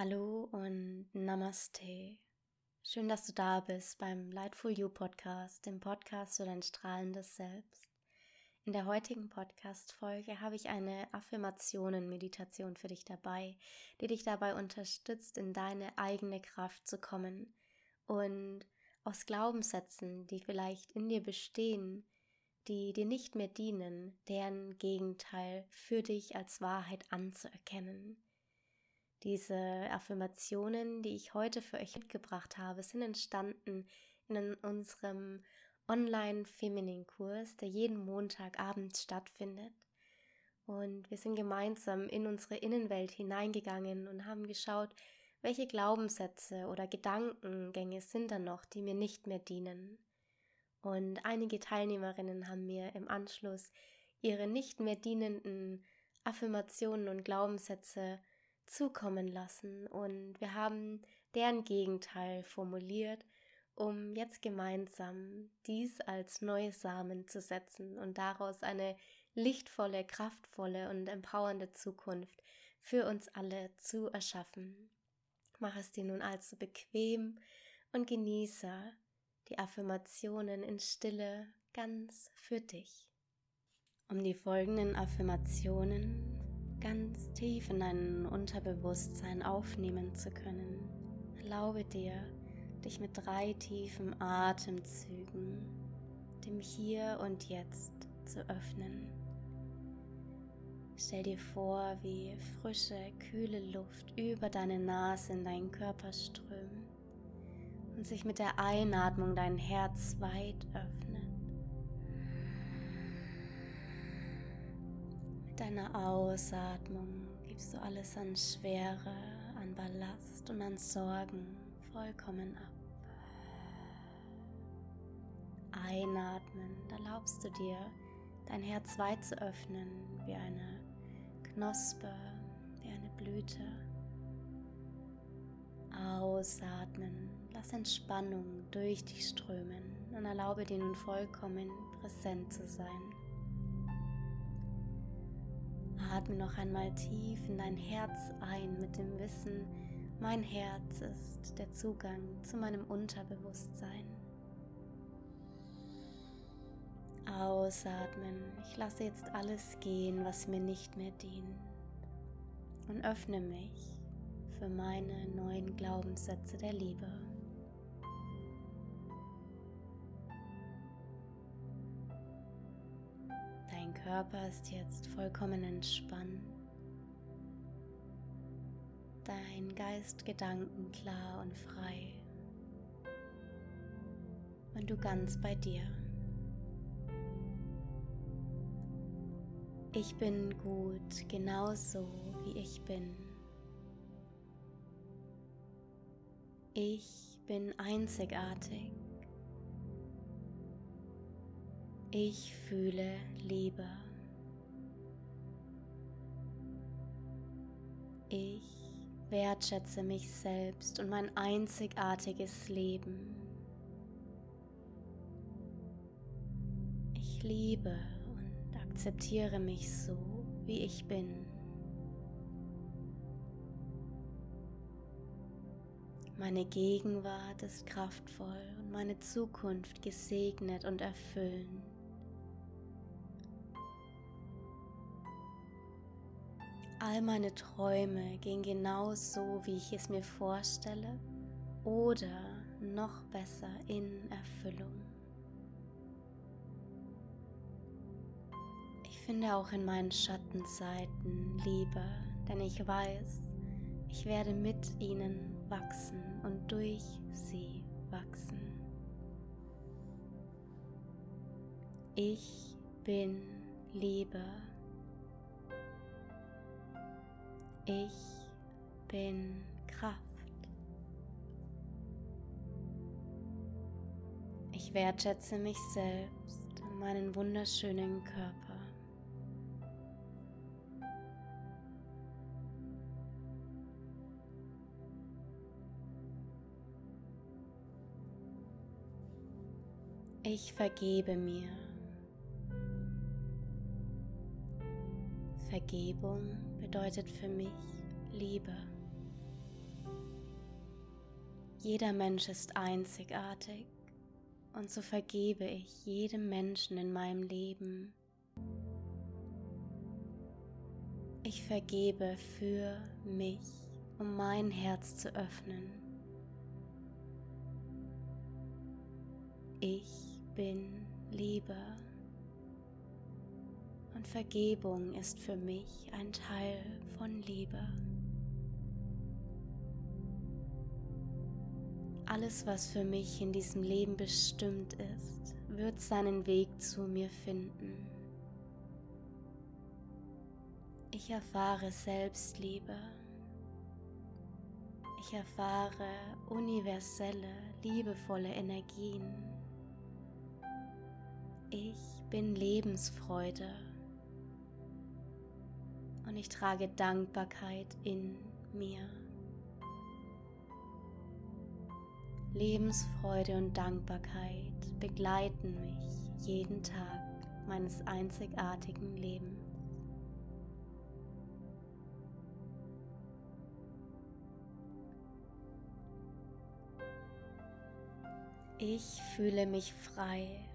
Hallo und Namaste. Schön, dass du da bist beim Lightful You Podcast, dem Podcast für dein strahlendes Selbst. In der heutigen Podcast-Folge habe ich eine Affirmationen-Meditation für dich dabei, die dich dabei unterstützt, in deine eigene Kraft zu kommen und aus Glaubenssätzen, die vielleicht in dir bestehen, die dir nicht mehr dienen, deren Gegenteil für dich als Wahrheit anzuerkennen. Diese Affirmationen, die ich heute für euch mitgebracht habe, sind entstanden in unserem Online-Feminine-Kurs, der jeden Montagabend stattfindet. Und wir sind gemeinsam in unsere Innenwelt hineingegangen und haben geschaut, welche Glaubenssätze oder Gedankengänge sind da noch, die mir nicht mehr dienen. Und einige Teilnehmerinnen haben mir im Anschluss ihre nicht mehr dienenden Affirmationen und Glaubenssätze zukommen lassen und wir haben deren Gegenteil formuliert, um jetzt gemeinsam dies als neue Samen zu setzen und daraus eine lichtvolle, kraftvolle und empowernde Zukunft für uns alle zu erschaffen. Mach es dir nun also bequem und genieße die Affirmationen in Stille ganz für dich. Um die folgenden Affirmationen ganz tief in dein Unterbewusstsein aufnehmen zu können. Erlaube dir, dich mit drei tiefen Atemzügen dem Hier und Jetzt zu öffnen. Stell dir vor, wie frische, kühle Luft über deine Nase in deinen Körper strömt und sich mit der Einatmung dein Herz weit öffnet. Deiner Ausatmung gibst du alles an Schwere, an Ballast und an Sorgen vollkommen ab. Einatmen, erlaubst du dir, dein Herz weit zu öffnen, wie eine Knospe, wie eine Blüte. Ausatmen, lass Entspannung durch dich strömen und erlaube dir nun vollkommen präsent zu sein. Atme noch einmal tief in dein Herz ein mit dem Wissen, mein Herz ist der Zugang zu meinem Unterbewusstsein. Ausatmen, ich lasse jetzt alles gehen, was mir nicht mehr dient und öffne mich für meine neuen Glaubenssätze der Liebe. Körper ist jetzt vollkommen entspannt. Dein Geist Gedanken klar und frei. Und du ganz bei dir. Ich bin gut, genauso wie ich bin. Ich bin einzigartig. Ich fühle Liebe. Ich wertschätze mich selbst und mein einzigartiges Leben. Ich liebe und akzeptiere mich so, wie ich bin. Meine Gegenwart ist kraftvoll und meine Zukunft gesegnet und erfüllend. All meine Träume gehen genau so, wie ich es mir vorstelle oder noch besser in Erfüllung. Ich finde auch in meinen Schattenzeiten Liebe, denn ich weiß, ich werde mit ihnen wachsen und durch sie wachsen. Ich bin Liebe. Ich bin Kraft. Ich wertschätze mich selbst und meinen wunderschönen Körper. Ich vergebe mir. Vergebung bedeutet für mich Liebe. Jeder Mensch ist einzigartig und so vergebe ich jedem Menschen in meinem Leben. Ich vergebe für mich, um mein Herz zu öffnen. Ich bin Liebe. Und Vergebung ist für mich ein Teil von Liebe. Alles, was für mich in diesem Leben bestimmt ist, wird seinen Weg zu mir finden. Ich erfahre Selbstliebe. Ich erfahre universelle, liebevolle Energien. Ich bin Lebensfreude und ich trage Dankbarkeit in mir. Lebensfreude und Dankbarkeit begleiten mich jeden Tag meines einzigartigen Lebens. Ich fühle mich frei.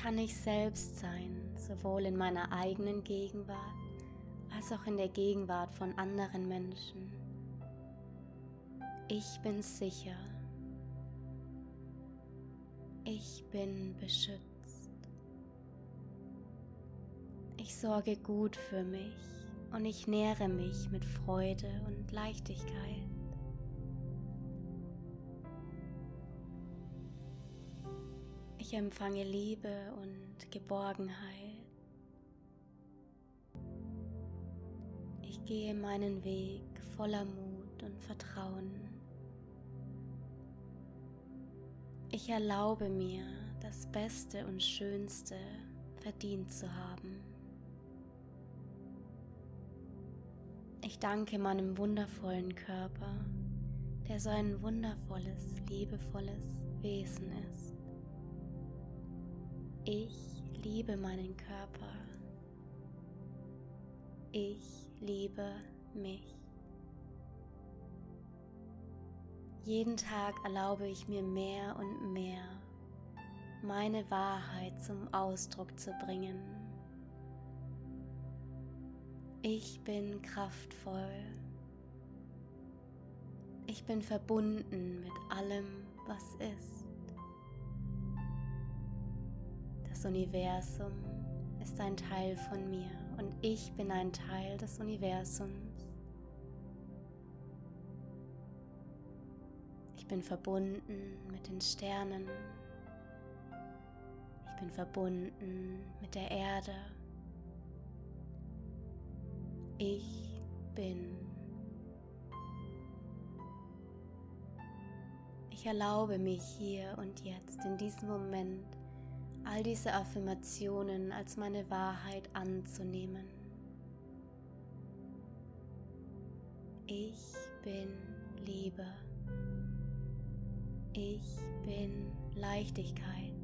Kann ich selbst sein, sowohl in meiner eigenen Gegenwart als auch in der Gegenwart von anderen Menschen. Ich bin sicher. Ich bin beschützt. Ich sorge gut für mich und ich nähre mich mit Freude und Leichtigkeit. Ich empfange Liebe und Geborgenheit. Ich gehe meinen Weg voller Mut und Vertrauen. Ich erlaube mir, das Beste und Schönste verdient zu haben. Ich danke meinem wundervollen Körper, der so ein wundervolles, liebevolles Wesen ist. Ich liebe meinen Körper. Ich liebe mich. Jeden Tag erlaube ich mir mehr und mehr, meine Wahrheit zum Ausdruck zu bringen. Ich bin kraftvoll. Ich bin verbunden mit allem, was ist. Das Universum ist ein Teil von mir und ich bin ein Teil des Universums. Ich bin verbunden mit den Sternen. Ich bin verbunden mit der Erde. Ich bin. Ich erlaube mich hier und jetzt in diesem Moment all diese Affirmationen als meine Wahrheit anzunehmen. Ich bin Liebe. Ich bin Leichtigkeit.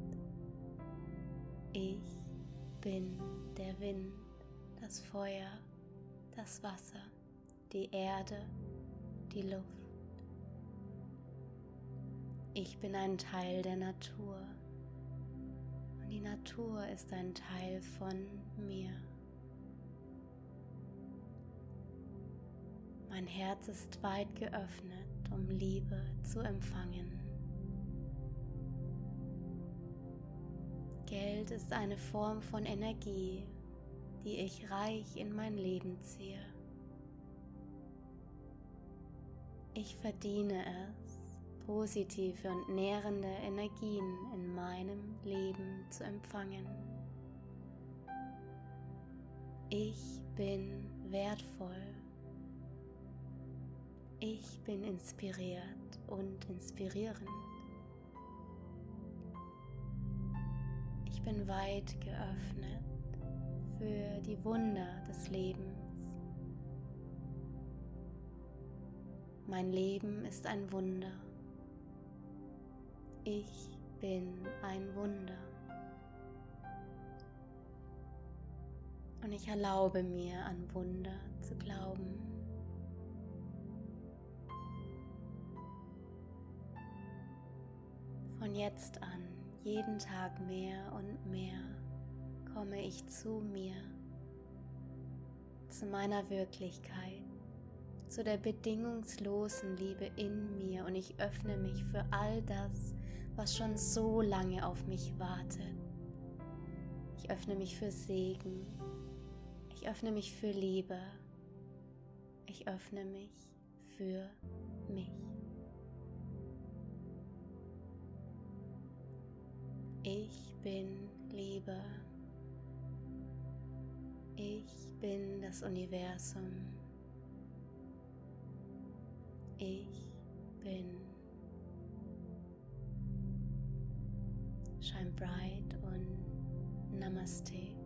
Ich bin der Wind, das Feuer, das Wasser, die Erde, die Luft. Ich bin ein Teil der Natur. Die Natur ist ein Teil von mir. Mein Herz ist weit geöffnet, um Liebe zu empfangen. Geld ist eine Form von Energie, die ich reich in mein Leben ziehe. Ich verdiene es positive und nährende Energien in meinem Leben zu empfangen. Ich bin wertvoll. Ich bin inspiriert und inspirierend. Ich bin weit geöffnet für die Wunder des Lebens. Mein Leben ist ein Wunder. Ich bin ein Wunder. Und ich erlaube mir an Wunder zu glauben. Von jetzt an, jeden Tag mehr und mehr, komme ich zu mir, zu meiner Wirklichkeit, zu der bedingungslosen Liebe in mir und ich öffne mich für all das, was was schon so lange auf mich wartet. Ich öffne mich für Segen. Ich öffne mich für Liebe. Ich öffne mich für mich. Ich bin Liebe. Ich bin das Universum. Ich bin. Shine bright und Namaste.